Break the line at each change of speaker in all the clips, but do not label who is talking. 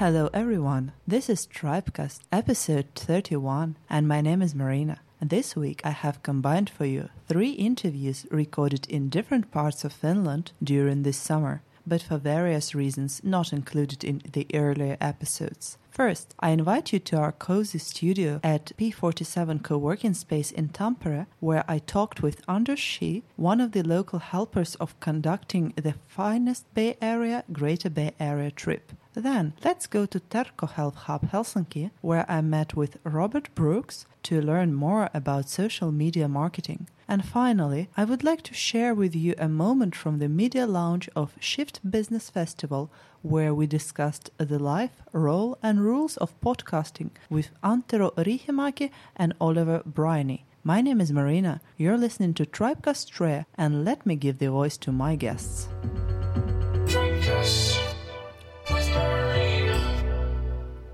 Hello everyone, this is Tribecast episode 31 and my name is Marina. This week I have combined for you three interviews recorded in different parts of Finland during this summer, but for various reasons not included in the earlier episodes. First, I invite you to our cozy studio at P47 co-working space in Tampere, where I talked with Anders Shi, one of the local helpers of conducting the finest Bay Area, Greater Bay Area trip. Then, let's go to Terkko Health Hub Helsinki, where I met with Robert Brooks to learn more about social media marketing. And finally, I would like to share with you a moment from the media launch of Shift Business Festival, where we discussed the life, role, and rules of podcasting with Antero Riihimäki and Oliver Briney. My name is Marina. You're listening to Tribecast Tre, and let me give the voice to my guests.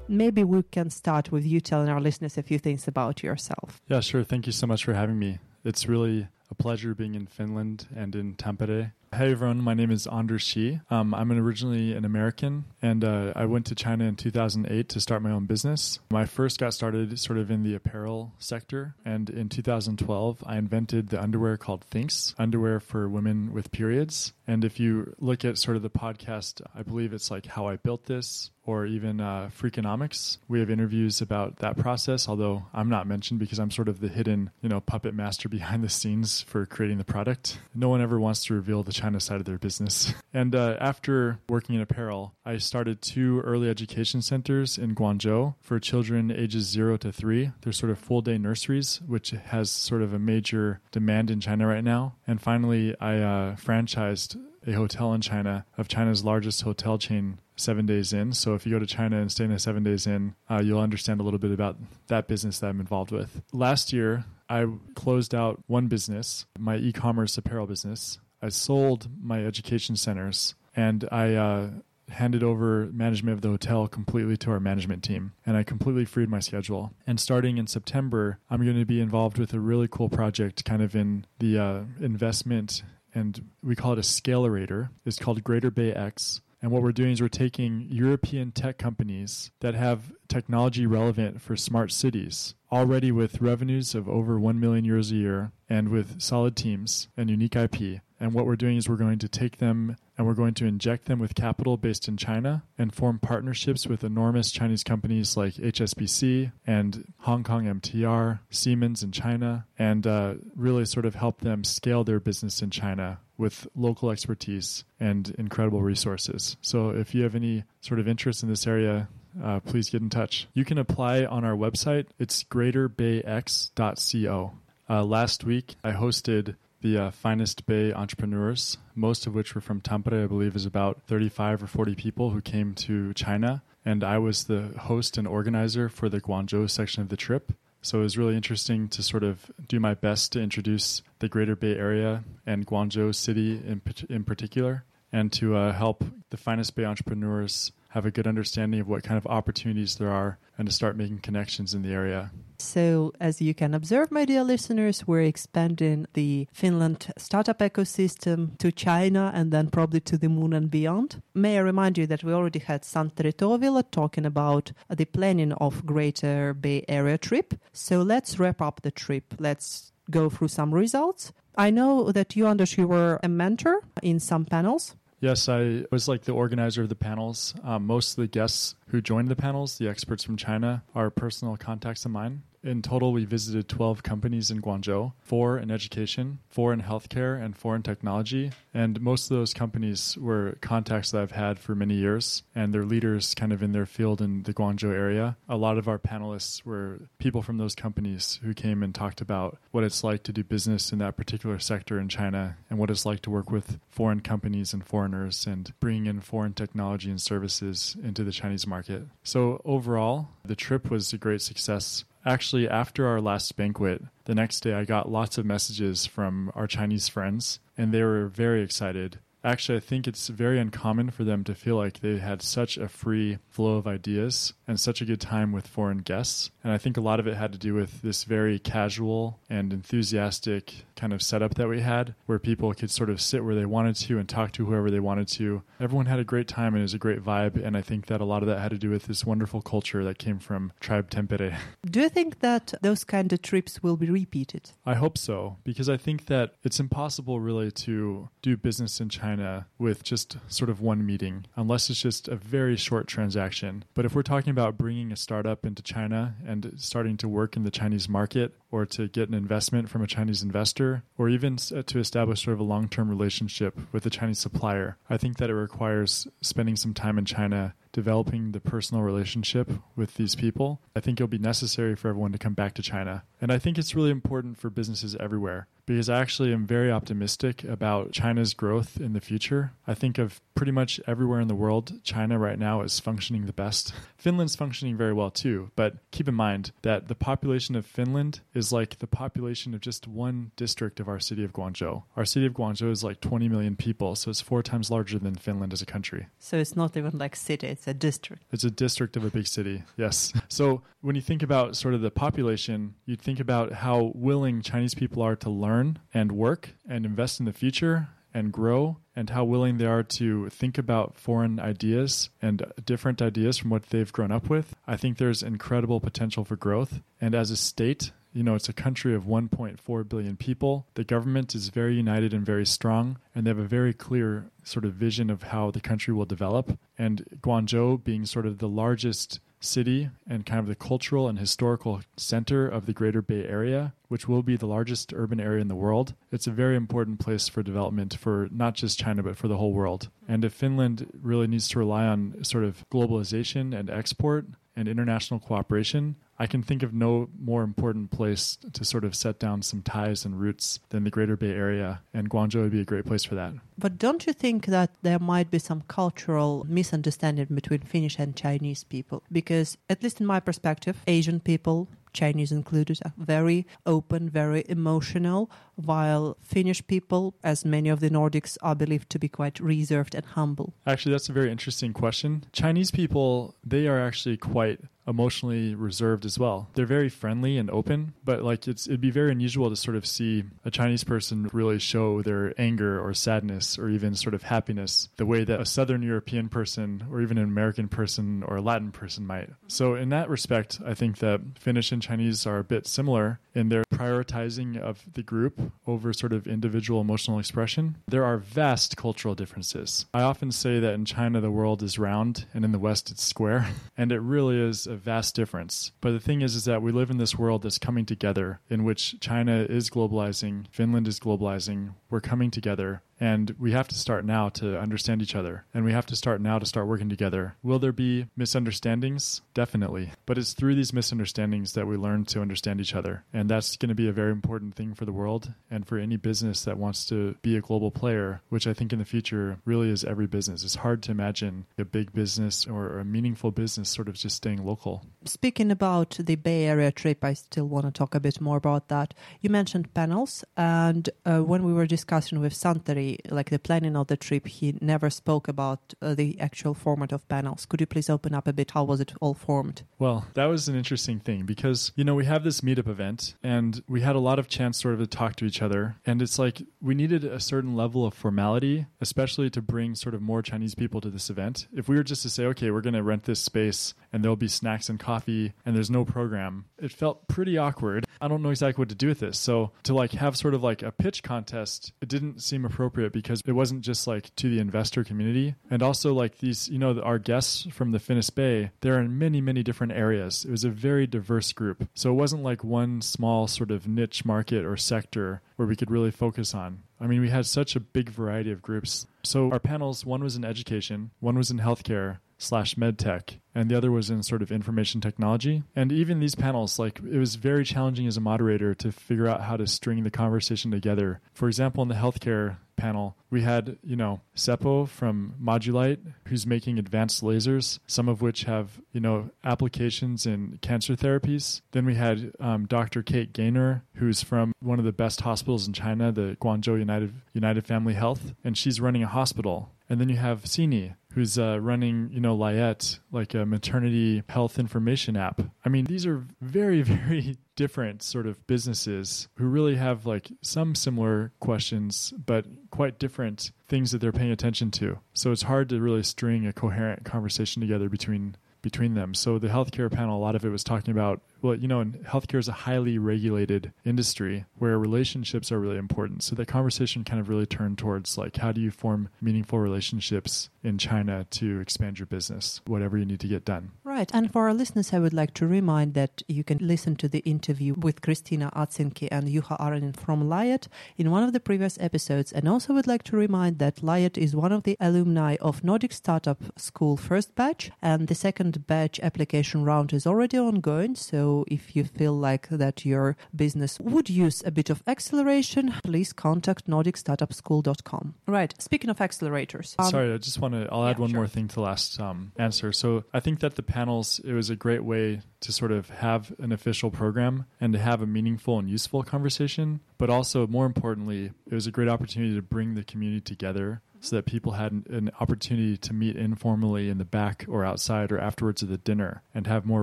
Maybe we can start with you telling our listeners a few things about yourself.
Yeah, sure. Thank you so much for having me. It's really a pleasure being in Finland and in Tampere. Hey everyone, my name is Anders Shi. Um, I'm originally an American, and uh, I went to China in 2008 to start my own business. I first got started sort of in the apparel sector, and in 2012 I invented the underwear called Thinx, underwear for women with periods. And if you look at sort of the podcast, I believe it's like how I built this, or even uh, Freakonomics. We have interviews about that process, although I'm not mentioned because I'm sort of the hidden, you know, puppet master behind the scenes for creating the product. No one ever wants to reveal the China side of their business. And uh, after working in apparel, I started two early education centers in Guangzhou for children ages zero to three. They're sort of full day nurseries, which has sort of a major demand in China right now. And finally, I uh, franchised a hotel in China of China's largest hotel chain Seven Days Inn. So if you go to China and stay in a Seven Days Inn, uh, you'll understand a little bit about that business that I'm involved with. Last year, I closed out one business, my e commerce apparel business. I sold my education centers and I uh, handed over management of the hotel completely to our management team and I completely freed my schedule. And starting in September, I'm going to be involved with a really cool project kind of in the uh, investment and we call it a scalerator. It's called Greater Bay X. And what we're doing is we're taking European tech companies that have technology relevant for smart cities, already with revenues of over 1 million euros a year and with solid teams and unique IP. And what we're doing is we're going to take them and we're going to inject them with capital based in China and form partnerships with enormous Chinese companies like HSBC and Hong Kong MTR, Siemens in China, and uh, really sort of help them scale their business in China with local expertise and incredible resources. So if you have any sort of interest in this area, uh, please get in touch. You can apply on our website. It's greaterbayx.co. Uh, last week, I hosted the uh, finest Bay entrepreneurs, most of which were from Tampere, I believe, is about 35 or 40 people who came to China. And I was the host and organizer for the Guangzhou section of the trip. So it was really interesting to sort of do my best to introduce the Greater Bay Area and Guangzhou City in, in particular, and to uh, help the finest Bay entrepreneurs have a good understanding of what kind of opportunities there are and to start making connections in the area.
So, as you can observe, my dear listeners, we're expanding the Finland startup ecosystem to China and then probably to the moon and beyond. May I remind you that we already had Santeri Tovila talking about the planning of Greater Bay Area trip. So, let's wrap up the trip. Let's go through some results. I know that you, Anders, you were a mentor in some panels.
Yes, I was like the organizer of the panels. Um, most of the guests who joined the panels, the experts from China, are personal contacts of mine. In total, we visited 12 companies in Guangzhou, four in education, four in healthcare, and four in technology. And most of those companies were contacts that I've had for many years, and they're leaders kind of in their field in the Guangzhou area. A lot of our panelists were people from those companies who came and talked about what it's like to do business in that particular sector in China and what it's like to work with foreign companies and foreigners and bringing in foreign technology and services into the Chinese market. So, overall, the trip was a great success. Actually, after our last banquet, the next day I got lots of messages from our Chinese friends, and they were very excited. Actually, I think it's very uncommon for them to feel like they had such a free flow of ideas and such a good time with foreign guests. And I think a lot of it had to do with this very casual and enthusiastic kind of setup that we had where people could sort of sit where they wanted to and talk to whoever they wanted to. Everyone had a great time and it was a great vibe. And I think that a lot of that had to do with this wonderful culture that came from Tribe Tampere.
Do you think that those kind of trips will be repeated?
I hope so, because I think that it's impossible really to do business in China with just sort of one meeting, unless it's just a very short transaction. But if we're talking about bringing a startup into China and starting to work in the Chinese market or to get an investment from a Chinese investor or even uh, to establish sort of a long term relationship with a Chinese supplier, I think that it requires spending some time in China developing the personal relationship with these people. I think it'll be necessary for everyone to come back to China. And I think it's really important for businesses everywhere because I actually am very optimistic about China's growth in the future. I think of pretty much everywhere in the world, China right now is functioning the best. Finland's functioning very well too, but keep in mind that the population of Finland is like the population of just one district of our city of Guangzhou. Our city of Guangzhou is like 20 million people, so it's four times larger than Finland as a country.
So it's not even like city, it's a district.
It's a district of a big city, yes. So when you think about sort of the population, you think about how willing Chinese people are to learn and work and invest in the future and grow and how willing they are to think about foreign ideas and different ideas from what they've grown up with. I think there's incredible potential for growth. And as a state, you know, it's a country of 1.4 billion people. The government is very united and very strong, and they have a very clear sort of vision of how the country will develop. And Guangzhou, being sort of the largest city and kind of the cultural and historical center of the greater Bay Area, which will be the largest urban area in the world. It's a very important place for development for not just China, but for the whole world. And if Finland really needs to rely on sort of globalization and export and international cooperation, I can think of no more important place to sort of set down some ties and roots than the Greater Bay Area, and Guangzhou would be a great place for that.
But don't you think that there might be some cultural misunderstanding between Finnish and Chinese people? Because, at least in my perspective, Asian people Chinese included, are very open, very emotional, while Finnish people, as many of the Nordics, are believed to be quite reserved and humble.
Actually, that's a very interesting question. Chinese people, they are actually quite emotionally reserved as well. They're very friendly and open, but like it's it'd be very unusual to sort of see a Chinese person really show their anger or sadness or even sort of happiness the way that a southern European person or even an American person or a Latin person might. So in that respect, I think that Finnish and Chinese are a bit similar in their prioritizing of the group over sort of individual emotional expression. There are vast cultural differences. I often say that in China the world is round and in the West it's square, and it really is a vast difference. But the thing is is that we live in this world that's coming together in which China is globalizing, Finland is globalizing, we're coming together and we have to start now to understand each other. And we have to start now to start working together. Will there be misunderstandings? Definitely. But it's through these misunderstandings that we learn to understand each other. And that's going to be a very important thing for the world and for any business that wants to be a global player, which I think in the future really is every business. It's hard to imagine a big business or a meaningful business sort of just staying local.
Speaking about the Bay Area trip, I still want to talk a bit more about that. You mentioned panels, and uh, when we were discussing with Santeri, like the planning of the trip, he never spoke about uh, the actual format of panels. Could you please open up a bit? How was it all formed?
Well, that was an interesting thing because, you know, we have this meetup event and we had a lot of chance sort of to talk to each other. And it's like we needed a certain level of formality, especially to bring sort of more Chinese people to this event. If we were just to say, okay, we're going to rent this space and there'll be snacks and coffee and there's no program, it felt pretty awkward. I don't know exactly what to do with this. So to like have sort of like a pitch contest, it didn't seem appropriate appropriate because it wasn't just like to the investor community. And also, like these, you know, our guests from the Finniss Bay, they're in many, many different areas. It was a very diverse group. So it wasn't like one small sort of niche market or sector where we could really focus on. I mean, we had such a big variety of groups. So our panels, one was in education, one was in healthcare slash medtech, and the other was in sort of information technology. And even these panels, like it was very challenging as a moderator to figure out how to string the conversation together. For example, in the healthcare panel, we had, you know, Seppo from Modulight, who's making advanced lasers, some of which have, you know, applications in cancer therapies. Then we had um, Dr. Kate Gaynor, who's from one of the best hospitals in China, the Guangzhou United United Family Health, and she's running a hospital. And then you have Sini, who's uh, running, you know, Liet, like a maternity health information app. I mean, these are very, very different sort of businesses who really have like some similar questions, but quite different things that they're paying attention to. So it's hard to really string a coherent conversation together between between them. So the healthcare panel, a lot of it was talking about well, you know, healthcare is a highly regulated industry where relationships are really important. So the conversation kind of really turned towards like how do you form meaningful relationships in China to expand your business, whatever you need to get done.
Right. And for our listeners, I would like to remind that you can listen to the interview with Christina Atsinki and Juha Aronen from Liet in one of the previous episodes. And also would like to remind that Liet is one of the alumni of Nordic Startup School first batch, and the second batch application round is already ongoing. So if you feel like that your business would use a bit of acceleration, please contact nordicstartupschool.com. Right. Speaking of accelerators.
Um, Sorry, I just want to, I'll add
yeah,
one
sure.
more thing to the last um, answer. So I think that the panels, it was a great way to sort of have an official program and to have a meaningful and useful conversation. But also, more importantly, it was a great opportunity to bring the community together so that people had an opportunity to meet informally in the back or outside or afterwards at the dinner and have more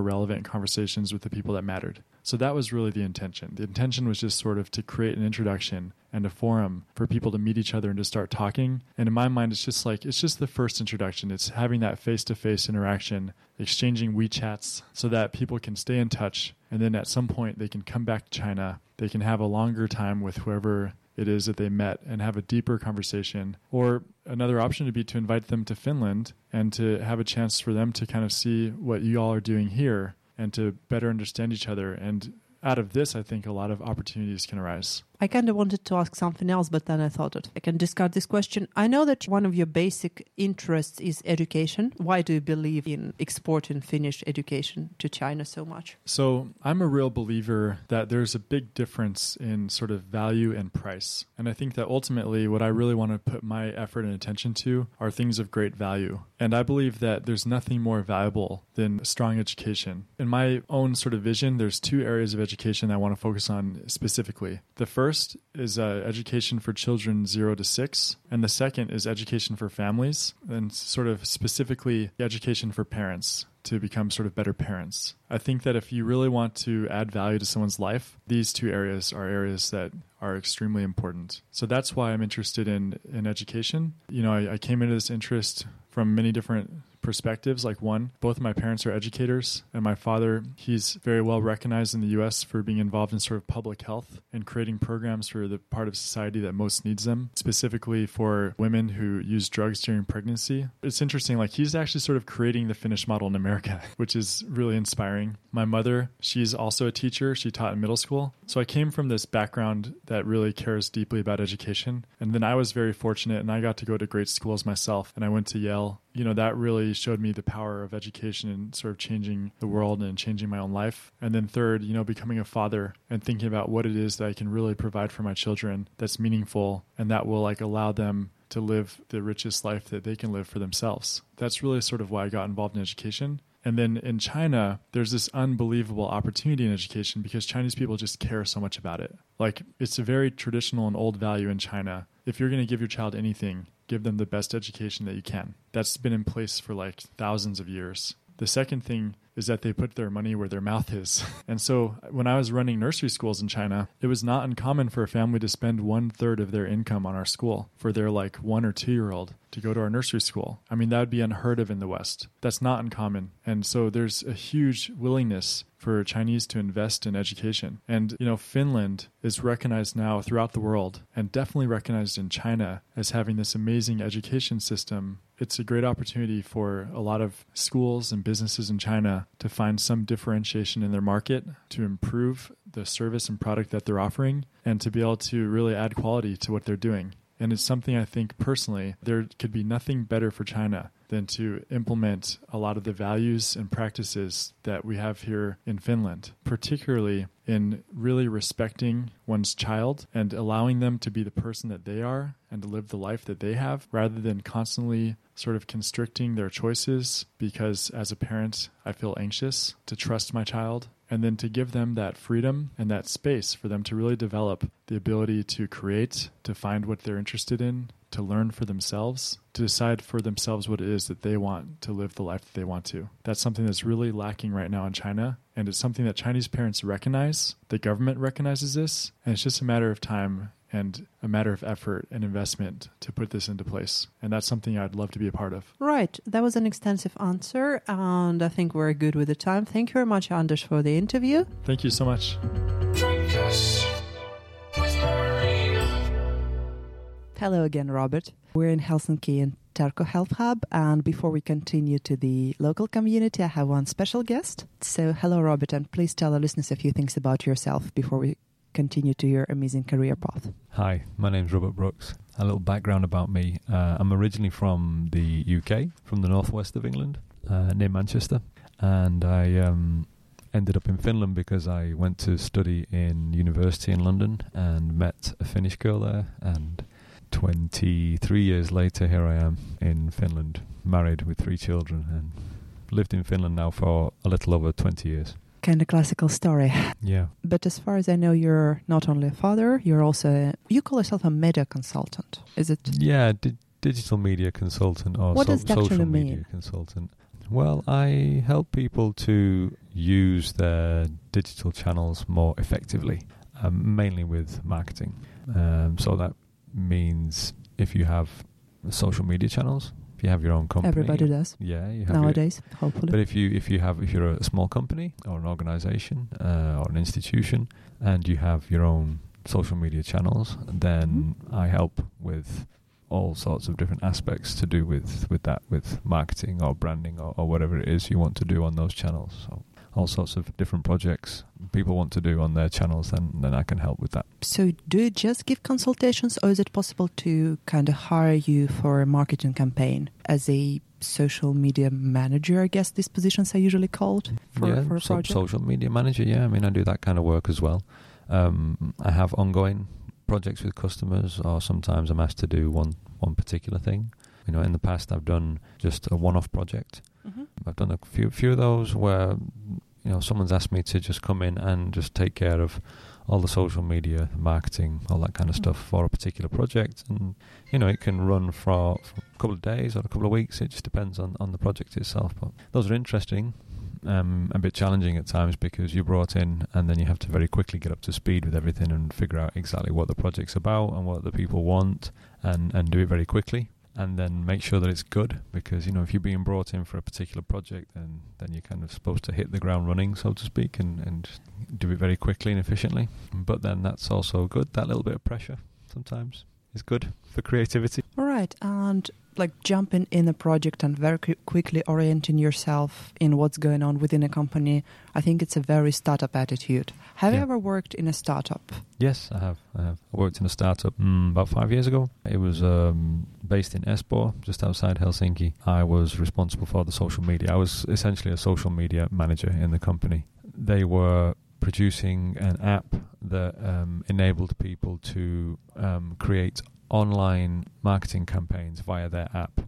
relevant conversations with the people that mattered. So that was really the intention. The intention was just sort of to create an introduction and a forum for people to meet each other and to start talking. And in my mind, it's just like, it's just the first introduction. It's having that face to face interaction, exchanging WeChats so that people can stay in touch. And then at some point, they can come back to China. They can have a longer time with whoever it is that they met and have a deeper conversation. Or another option would be to invite them to Finland and to have a chance for them to kind of see what you all are doing here and to better understand each other. And out of this, I think a lot of opportunities can arise.
I kind of wanted to ask something else, but then I thought I can discard this question. I know that one of your basic interests is education. Why do you believe in exporting Finnish education to China so much?
So, I'm a real believer that there's a big difference in sort of value and price. And I think that ultimately, what I really want to put my effort and attention to are things of great value. And I believe that there's nothing more valuable than strong education. In my own sort of vision, there's two areas of education I want to focus on specifically. The first first is uh, education for children zero to six, and the second is education for families, and sort of specifically education for parents to become sort of better parents. I think that if you really want to add value to someone's life, these two areas are areas that are extremely important. So that's why I'm interested in in education. You know, I, I came into this interest from many different perspectives. Like one, both my parents are educators, and my father, he's very well recognized in the U.S. for being involved in sort of public health and creating programs for the part of society that most needs them, specifically for women who use drugs during pregnancy. It's interesting, like he's actually sort of creating the Finnish model in America, which is really inspiring. My mother, she's also a teacher. She taught in middle school. So I came from this background that really cares deeply about education. And then I was very fortunate and I got to go to great schools myself. And I went to Yale you know, that really showed me the power of education and sort of changing the world and changing my own life. And then third, you know, becoming a father and thinking about what it is that I can really provide for my children that's meaningful and that will like allow them to live the richest life that they can live for themselves. That's really sort of why I got involved in education. And then in China, there's this unbelievable opportunity in education because Chinese people just care so much about it. Like, it's a very traditional and old value in China. If you're going to give your child anything, give them the best education that you can. That's been in place for like thousands of years. The second thing is that they put their money where their mouth is. And so when I was running nursery schools in China, it was not uncommon for a family to spend one third of their income on our school for their like one or two year old to go to our nursery school. I mean, that would be unheard of in the West. That's not uncommon. And so there's a huge willingness for Chinese to invest in education. And, you know, Finland is recognized now throughout the world and definitely recognized in China as having this amazing education system. It's a great opportunity for a lot of schools and businesses in China to find some differentiation in their market, to improve the service and product that they're offering, and to be able to really add quality to what they're doing. And it's something I think personally, there could be nothing better for China than to implement a lot of the values and practices that we have here in Finland, particularly in really respecting one's child and allowing them to be the person that they are and to live the life that they have rather than constantly sort of constricting their choices because as a parent I feel anxious to trust my child and then to give them that freedom and that space for them to really develop the ability to create, to find what they're interested in, to learn for themselves, to decide for themselves what it is that they want to live the life that they want to. That's something that's really lacking right now in China. And it's something that Chinese parents recognize. The government recognizes this. And it's just a matter of time and a matter of effort and investment to put this into place. And that's something I'd love to be a part of.
Right. That was an extensive answer. And I think we're good with the time. Thank you very much, Anders, for the interview.
Thank you so much.
Hello again, Robert. We're in Helsinki in Terkko Health Hub, and before we continue to the local community, I have one special guest. So, hello, Robert, and please tell our listeners a few things about yourself before we continue to your amazing career path.
Hi, my name's Robert Brooks. A little background about me. Uh, I'm originally from the UK, from the northwest of England, uh, near Manchester, and I um, ended up in Finland because I went to study in university in London and met a Finnish girl there. And 23 years later, here I am in Finland, married with three children, and lived in Finland now for a little over 20 years
kind of classical story.
Yeah.
But as far as I know, you're not only a father, you're also, a, you call yourself a media consultant. Is it?
Yeah, di- digital media consultant or
what so- does that
social
mean?
media consultant. Well, I help people to use their digital channels more effectively, um, mainly with marketing. Um, so that means if you have social media channels, you have your own company,
everybody does.
Yeah, you
have nowadays, your, hopefully.
But if you if you have if you're a small company or an organization uh, or an institution, and you have your own social media channels, then mm-hmm. I help with all sorts of different aspects to do with with that with marketing or branding or, or whatever it is you want to do on those channels. So all sorts of different projects people want to do on their channels, then then I can help with that.
So, do you just give consultations, or is it possible to kind of hire you for a marketing campaign as a social media manager? I guess these positions are usually called for,
yeah,
for a project.
social media manager. Yeah, I mean, I do that kind of work as well. Um, I have ongoing projects with customers, or sometimes I'm asked to do one one particular thing. You know, in the past, I've done just a one-off project. Mm-hmm. I've done a few few of those where you know someone's asked me to just come in and just take care of all the social media marketing all that kind of mm-hmm. stuff for a particular project and you know it can run for, for, a couple of days or a couple of weeks it just depends on, on the project itself but those are interesting um, a bit challenging at times because you're brought in and then you have to very quickly get up to speed with everything and figure out exactly what the project's about and what the people want and, and do it very quickly and then make sure that it's good because you know if you're being brought in for a particular project then then you're kind of supposed to hit the ground running so to speak and and do it very quickly and efficiently. But then that's also good. That little bit of pressure sometimes is good for creativity.
All right and like jumping in a project and very quickly orienting yourself in what's going on within a company i think it's a very startup attitude. Have yeah. you ever worked in a startup?
Yes i have. I have. I worked in a startup mm, about five years ago. It was um, based in espoo just outside helsinki. I was responsible for the social media. I was essentially a social media manager in the company. They were producing an app that um, enabled people to um, create online marketing campaigns via their app,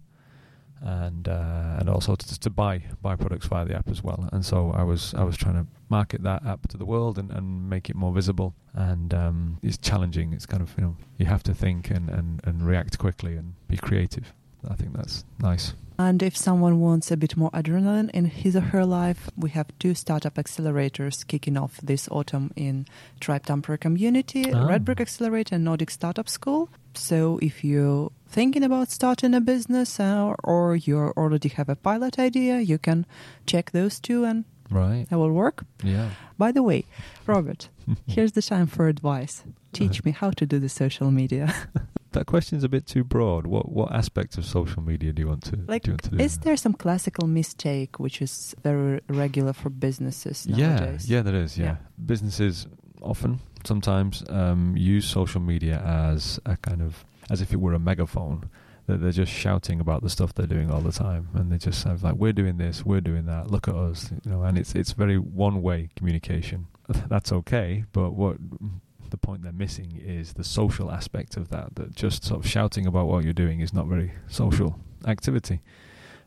and uh, and also to, to buy buy products via the app as well. And so I was I was trying to market that app to the world and, and make it more visible. And um, it's challenging. It's kind of you know you have to think and, and, and react quickly and be creative. I think that's nice.
And if someone wants a bit more adrenaline in his or her life, we have two startup accelerators kicking off this autumn in Tribe Tampere Community, oh. Red Brick Accelerator and Nordic Startup School. So if you're thinking about starting a business uh, or you already have a pilot idea, you can check those two and
right.
that will work.
Yeah.
By the way, Robert, here's the time for advice. Teach me how to do the social media.
that question's a bit too broad. What what aspects of social media do you want to
like?
Do want to do?
Is there some classical mistake which is very regular for businesses nowadays?
Yeah, yeah, there is. Yeah, yeah. businesses often sometimes um, use social media as a kind of as if it were a megaphone that they're just shouting about the stuff they're doing all the time, and they just have like, "We're doing this, we're doing that. Look at us," you know. And it's it's very one way communication. That's okay, but what the point they're missing is the social aspect of that. That just sort of shouting about what you're doing is not very social activity.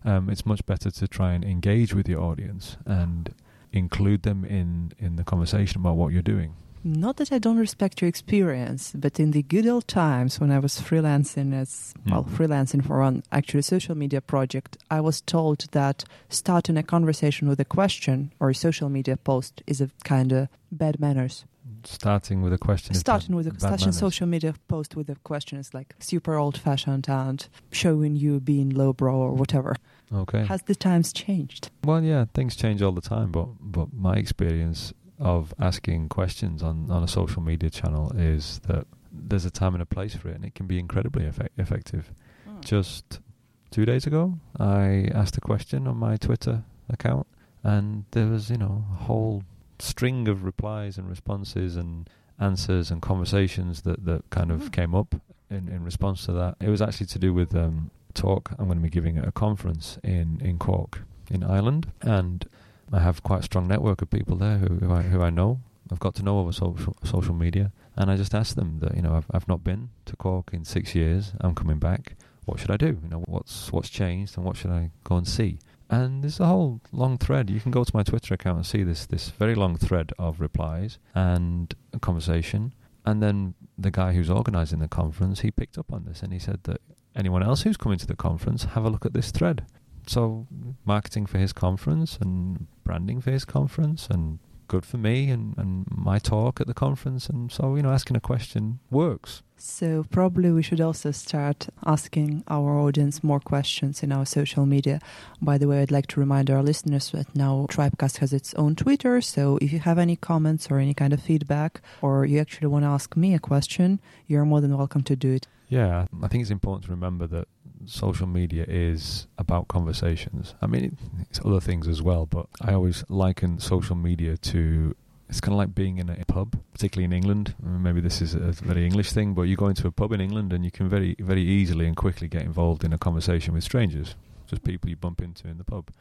Um, it's much better to try and engage with your audience and include them in in the conversation about what you're doing.
Not that I don't respect your experience, but in the good old times when I was freelancing as well,
Mhm.
freelancing for an actually social media project, I was told that starting a conversation with a question or a social media post is a kind of bad manners.
Starting with a question.
starting with a starting
manners.
social media post with a question is like super old fashioned and showing you being lowbrow or whatever.
Okay.
Has the times changed?
Well, yeah, things change all the time, but but my experience of asking questions on on a social media channel is that there's a time and a place for it, and it can be incredibly effect- effective. Just two days ago, I asked a question on my Twitter account, and there was you know a whole string of replies and responses and answers and conversations that that kind of
Mm.
came up in in response to that. It was actually to do with um, talk I'm going to be giving at a conference in in Cork in Ireland, and I have quite a strong network of people there who, who I who I know. I've got to know over social social media, and I just asked them that you know I've I've not been to Cork in six years. I'm coming back. What should I do? You know what's what's changed, and what should I go and see? And there's a whole long thread. You can go to my Twitter account and see this this very long thread of replies and conversation. And then the guy who's organising the conference, he picked up on this and he said that anyone else who's coming to the conference, have a look at this thread. So marketing for his conference and branding his conference and good for me and, and my talk at the conference and so you know asking a question works
So probably we should also start asking our audience more questions in our social media. By the way, I'd like to remind our listeners that now Tribecast has its own Twitter. So if you have any comments or any kind of feedback, or you actually want to ask me a question, you're more than welcome to do it.
yeah i think it's important to remember that social media is about conversations i mean it's other things as well but i always liken social media to it's kind of like being in a pub, particularly in England. Maybe this is a very English thing, but you go into a pub in England and you can very, very easily and quickly get involved in a conversation with strangers, just people you bump into in the pub.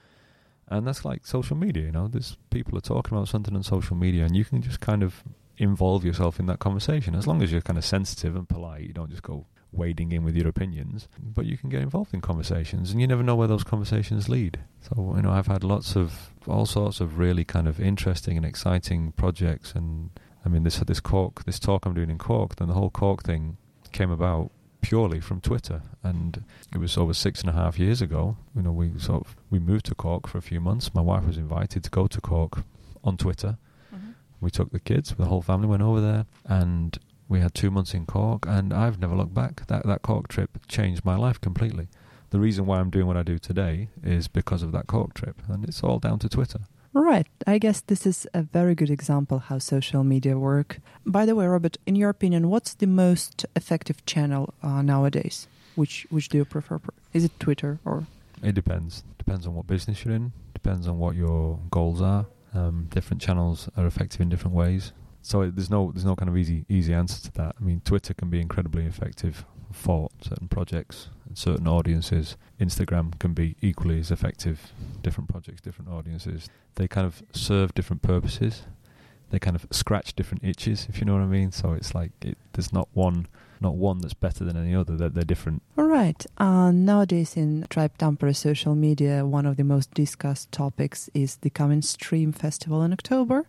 And that's like social media, you know. There's people are talking about something on social media, and you can just kind of involve yourself in that conversation as long as you're kind of sensitive and polite. You don't just go wading in with your opinions, but you can get involved in conversations, and you never know where those conversations lead. So you know, I've had lots of all sorts of really kind of interesting and exciting projects, and I mean, this this Cork, this talk I'm doing in Cork, then the whole Cork thing came about purely from Twitter, and it was over six and a half years ago. You know, we sort of we moved to Cork for a few months. My wife was invited to go to Cork on Twitter. Mm-hmm. We took the kids, the whole family went over there, and we had two months in Cork, and I've never looked back. That that Cork trip changed my life completely. The reason why I'm doing what I do today is because of that Cork trip, and it's all down to Twitter.
Right. I guess this is a very good example how social media work. By the way, Robert, in your opinion, what's the most effective channel uh, nowadays? Which which do you prefer? Is it Twitter or
It depends. Depends on what business you're in. Depends on what your goals are. Um, different channels are effective in different ways. So there's no there's no kind of easy easy answer to that. I mean, Twitter can be incredibly effective for certain projects and certain audiences. Instagram can be equally as effective. Different projects, different audiences. They kind of serve different purposes. They kind of scratch different itches, if you know what I mean. So it's like it, there's not one not one that's better than any other. They're, they're different.
All right. Uh, nowadays in Tribe Tampere social media, one of the most discussed topics is the coming Stream Festival in October.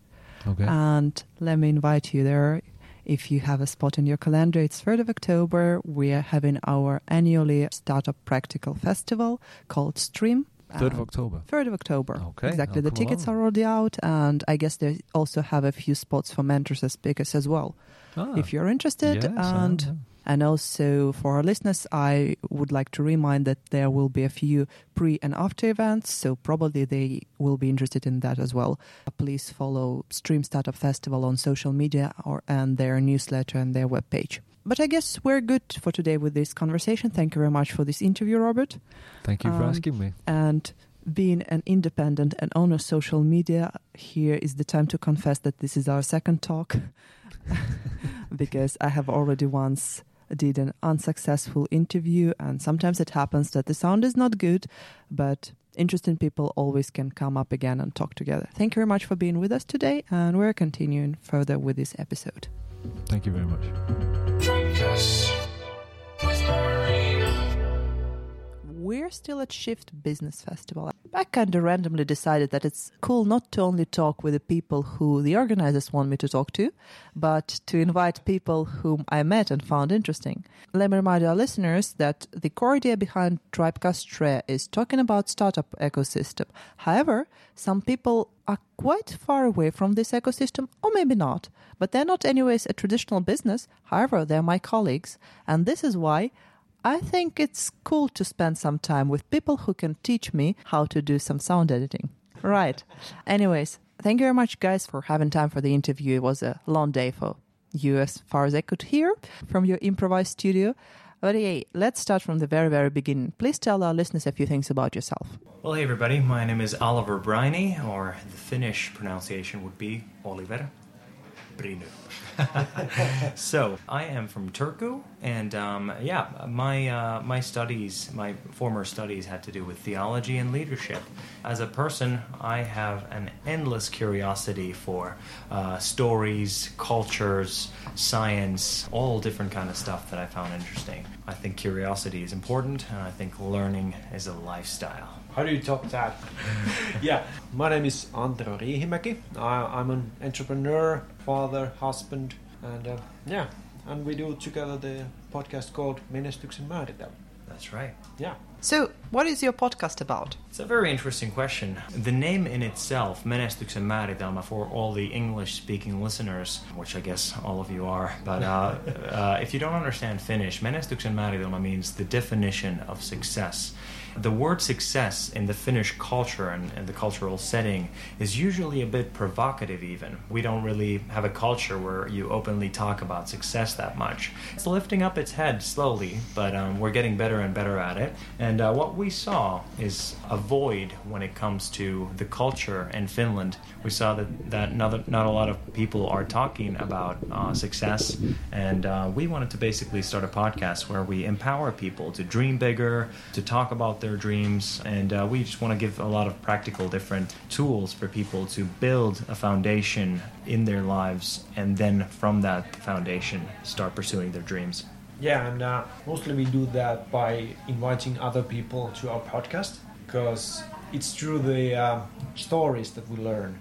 Okay.
And let me invite you there. If you have a spot in your calendar, it's 3rd of October. We are having our annually startup practical festival called Stream.
Third of
Uh,
October.
3rd of October.
Okay,
Exactly.
I'll
The tickets
along.
are already out, and I guess they also have a few spots for mentors and speakers as well.
Ah,
If you're interested,
yes,
and. And also for our listeners, I would like to remind that there will be a few pre and after events, so probably they will be interested in that as well. Please follow Stream Startup Festival on social media or and their newsletter and their webpage. But I guess we're good for today with this conversation. Thank you very much for this interview, Robert.
Thank you for
Um,
asking me.
And being an independent and owner of social media, here is the time to confess that this is our second talk because I have already once did an unsuccessful interview, and sometimes it happens that the sound is not good, but interesting people always can come up again and talk together. Thank you very much for being with us today, and we're continuing further with this episode.
Thank you very much.
We're still at Shift Business Festival. I kind of randomly decided that it's cool not to only talk with the people who the organizers want me to talk to, but to invite people whom I met and found interesting. Let me remind our listeners that the core idea behind Tribecast Tre is talking about startup ecosystem. However, some people are quite far away from this ecosystem, or maybe not, but they're not anyways a traditional business. However, they're my colleagues, and this is why I think it's cool to spend some time with people who can teach me how to do some sound editing. Right. Anyways, thank you very much, guys, for having time for the interview. It was a long day for you, as far as I could hear from your improvised studio. But hey, let's start from the very, very beginning. Please tell our listeners a few things about yourself.
Well, hey everybody, my name is Oliver Briney, or the Finnish pronunciation would be Oliver Brinu. so I am from Turku, and um, yeah, my uh, my studies, my former studies, had to do with theology and leadership. As a person, I have an endless curiosity for uh, stories, cultures, science, all different kind of stuff that I found interesting. I think curiosity is important, and I think learning is a lifestyle.
How do you talk that? yeah, my name is Antero Riihimäki. I, I'm an entrepreneur, father, husband, and uh, yeah, and we do together the podcast called Menestyksen määritelmä.
That's right.
Yeah.
So, what is your podcast about?
It's a very interesting question. The name in itself, Menestyksen määritelmä, for all the English-speaking listeners, which I guess all of you are, but uh, uh, if you don't understand Finnish, Menestyksen määritelmä means the definition of success. The word success in the Finnish culture and, and the cultural setting is usually a bit provocative, even. We don't really have a culture where you openly talk about success that much. It's lifting up its head slowly, but um, we're getting better and better at it. And uh, what we saw is a void when it comes to the culture in Finland. We saw that, that not, not a lot of people are talking about uh, success, and uh, we wanted to basically start a podcast where we empower people to dream bigger, to talk about their dreams, and uh, we just want to give a lot of practical different tools for people to build a foundation in their lives, and then from that foundation, start pursuing their dreams.
Yeah, and uh, mostly we do that by inviting other people to our podcast because it's through the uh, stories that we learn.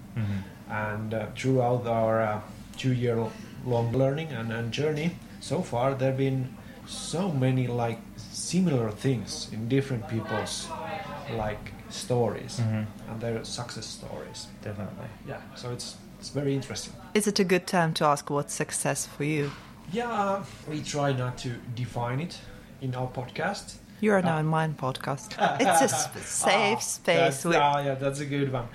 And uh, throughout our uh, two year long learning and, and journey, so far there have been so many like similar things in different people's like stories and their success stories.
Definitely.
Yeah, so it's it's very interesting.
Is it a good time to ask what's success for you?
Yeah, uh, we try not to define it in our podcast.
You are now in mine podcast. It's a sp- safe
Ah,
space.
That's,
with-
ah, yeah, that's a good one.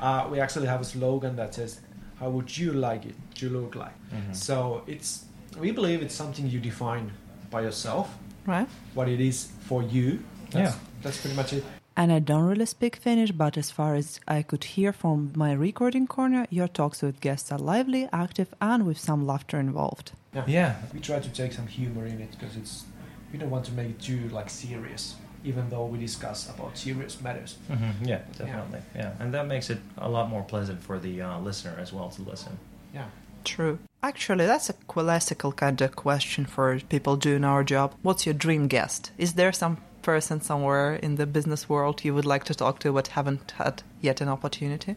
Uh, we actually have a slogan that says, "How would you like it to look like?" So it's we believe it's something you define by yourself,
right?
what it is for you. That's,
Yeah.
that's pretty much it.
And I don't really speak Finnish, but as far as I could hear from my recording corner, your talks with guests are lively, active, and with some laughter involved.
Yeah.
we try to take some humor in it because it's we don't want to make it too like serious, even though we discuss about serious matters.
hmm Yeah, definitely. Yeah. and that makes it a lot more pleasant for the uh, listener as well to listen.
Yeah.
True. Actually, that's a classical kind of question for people doing our job. What's your dream guest? Is there some person somewhere in the business world you would like to talk to but haven't had yet an opportunity?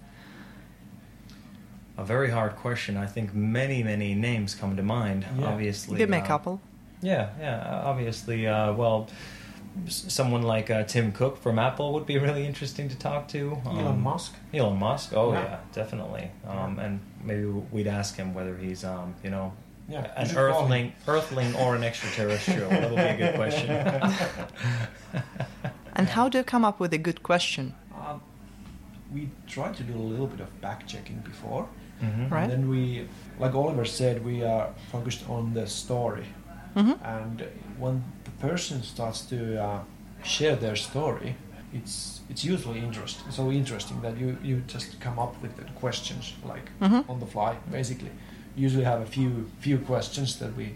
A very hard question. I think many, many names come to mind.
Yeah.
Obviously,
Give me a
uh,
couple.
Yeah, yeah. Obviously, uh, well, someone like uh, Tim Cook from Apple would be really interesting to talk to.
Elon
Um,
Musk.
Elon Musk. Oh
Yeah.
yeah, definitely. Um, and maybe we'd ask him whether he's, um, you know,
Yeah,
an
should call him.
earthling, earthling or an extraterrestrial. that would be a good question.
And how do you come up with a good question?
Um, we tried to do a little bit of back checking before.
Mhm.
Right.
And then we, like Oliver said, we are focused on the story.
hmm
And when the person starts to uh, share their story, it's it's usually interesting. So interesting that you you just come up with the questions like
Mhm.
on the fly, basically. Usually have a few few questions that we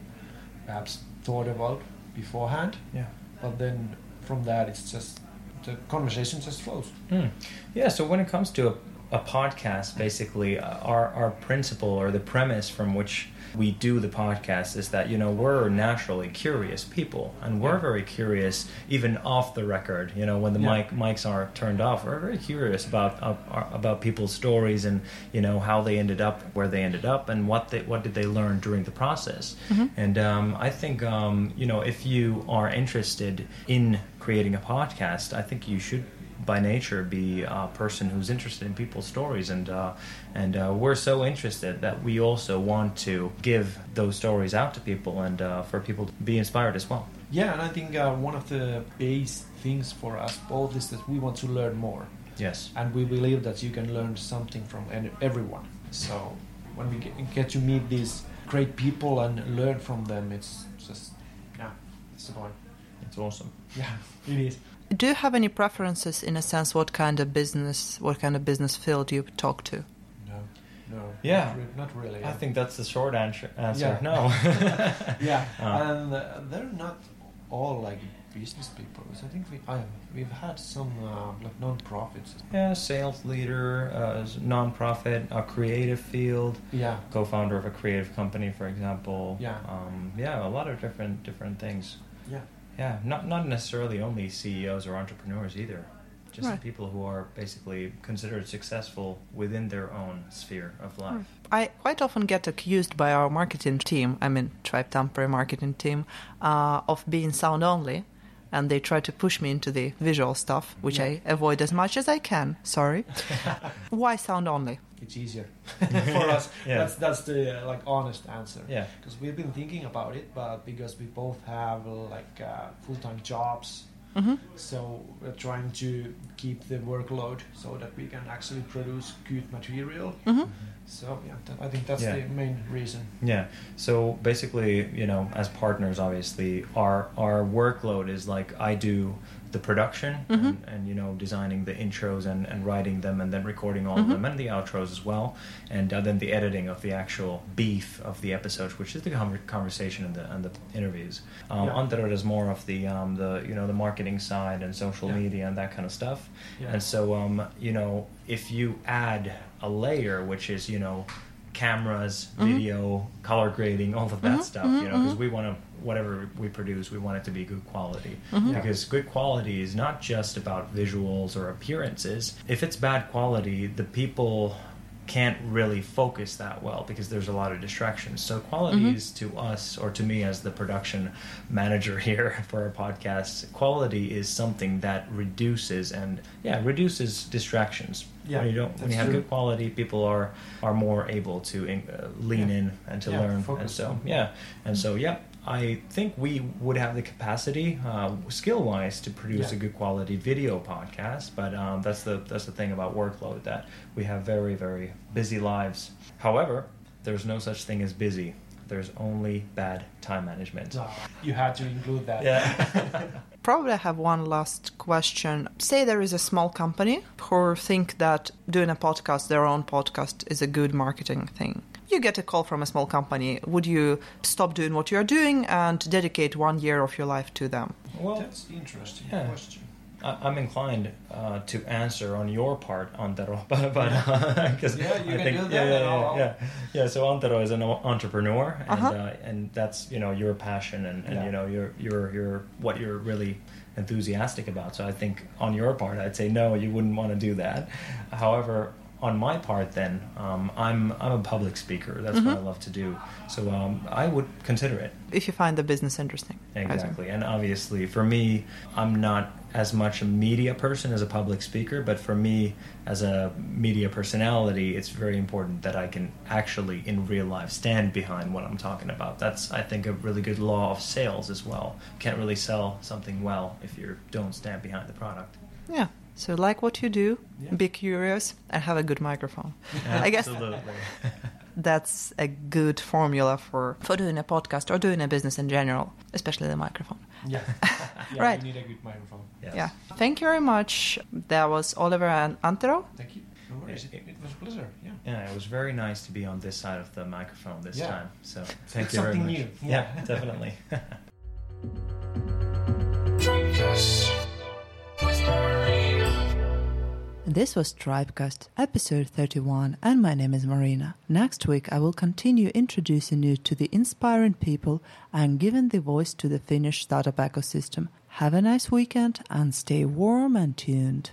perhaps thought about beforehand.
Yeah.
But then from that, it's just the conversation just flows.
Mm. Yeah. So when it comes to a, podcast, basically, our our principle or the premise from which we do the podcast is that you know we're naturally curious people and we're
Yeah.
very curious even off the record you know when the
Yeah.
mic mics are turned off we're very curious about uh, about people's stories and you know how they ended up where they ended up and what they what did they learn during the process and um, I think um, you know if you are interested in creating a podcast I think you should by nature be a person who's interested in people's stories and uh, and uh, we're so interested that we also want to give those stories out to people and uh, for people to be inspired as well
Yeah, and I think uh, one of the base things for us both is that we want to learn more,
yes
and we believe that you can learn something from everyone. So when we get, get to meet these great people and learn from them, it's just yeah, it's the point.
it's awesome
Yeah, it is.
Do you have any preferences in a sense what kind of business, what kind of business field you talk to?
No, no.
Yeah.
not, re- not really.
I think that's the short answer answer
Yeah.
no
yeah,
Uh.
and uh, they're not all like business people. So I think we I, we've had some uh, like non-profits.
yeah sales leader uh, non-profit a creative field
Yeah,
co-founder of a creative company for example
Yeah.
um, yeah a lot of different different things
yeah.
Yeah, not not necessarily only CEOs or entrepreneurs either. Just
Right.
people who are basically considered successful within their own sphere of life.
I quite often get accused by our marketing team, I mean, Tribe Tampere marketing team, uh, of being sound only. And they try to push me into the visual stuff, which
Yeah.
I avoid as much as I can. Sorry. Why sound only?
It's easier for us.
Yeah.
That's that's the uh, like honest answer.
Yeah.
Because we've been thinking about it, but because we both have like uh, full-time jobs,
hmm
so we're trying to keep the workload so that we can actually produce good material.
hmm
So yeah, th- I think that's
Yeah.
the main reason.
Yeah. So basically, you know, as partners, obviously, our our workload is like I do the production
Mhm.
and, and you know designing the intros and, and writing them and then recording all
Mhm.
of them and the outros as well and uh, then the editing of the actual beef of the episodes which is the conver- conversation and the and the interviews um,
Yeah.
Antero does more of the um, the you know the marketing side and social
Yeah.
media and that kind of stuff
Yeah.
and so um, you know if you add a layer which is you know cameras
Mhm.
video color grading all of that
Mhm,
stuff you know because
mhm.
we want to whatever we produce we want it to be good quality
Mhm.
Because good quality is not just about visuals or appearances if it's bad quality the people can't really focus that well because there's a lot of distractions so quality
Mhm.
is to us or to me as the production manager here for our podcast quality is something that reduces and yeah reduces distractions
Yeah,
when you don't when you have
true.
good quality people are are more able to uh, lean
Yeah.
in and to
Yeah,
learn and so yeah and so yeah I think we would have the capacity, uh, skill-wise, to produce
Yeah.
a good quality video podcast. But um, that's the that's the thing about workload that we have very very busy lives. However, there's no such thing as busy. There's only bad time management.
So you had to include that.
Yeah.
Probably I have one last question. Say there is a small company who think that doing a podcast, their own podcast, is a good marketing thing. You get a call from a small company. Would you stop doing what you're doing and dedicate one year of your life to them?
well,
That's interesting
Yeah.
question.
I, I'm inclined uh, to answer on your part, Antero, but but because
Yeah, you
I think yeah, yeah, yeah, yeah, yeah. So Antero is an entrepreneur, and
Uh-huh.
uh, and that's you know your passion and, and
Yeah.
you know your your your what you're really enthusiastic about. So I think on your part, I'd say no, you wouldn't want to do that. However. On my part, then um, I'm I'm a public speaker. That's what I love to do. So um, I would consider it.
If you find the business interesting.
Exactly. And obviously, for me, I'm not as much a media person as a public speaker, but for me, as a media personality, it's very important that I can actually, in real life, stand behind what I'm talking about. That's, I think, a really good law of sales as well. You can't really sell something well if you don't stand behind the product.
Yeah. So like what you do,
Yeah.
be curious, and have a good microphone. I guess that's a good formula for, for doing a podcast or doing a business in general, especially the microphone.
Yeah. yeah
Right.
You need a good microphone.
Yes.
Yeah. Thank you very much. That was Oliver and Antero.
Thank you. No worries. It, it was a pleasure. Yeah.
Yeah, it was very nice to be on this side of the microphone this
Yeah.
time. So thank
It's
you very
something
much.
new.
yeah
Yeah.
definitely.
This was Tribecast, episode 31, and my name is Marina. Next week, I will continue introducing you to the inspiring people and giving the voice to the Finnish startup ecosystem. Have a nice weekend and stay warm and tuned.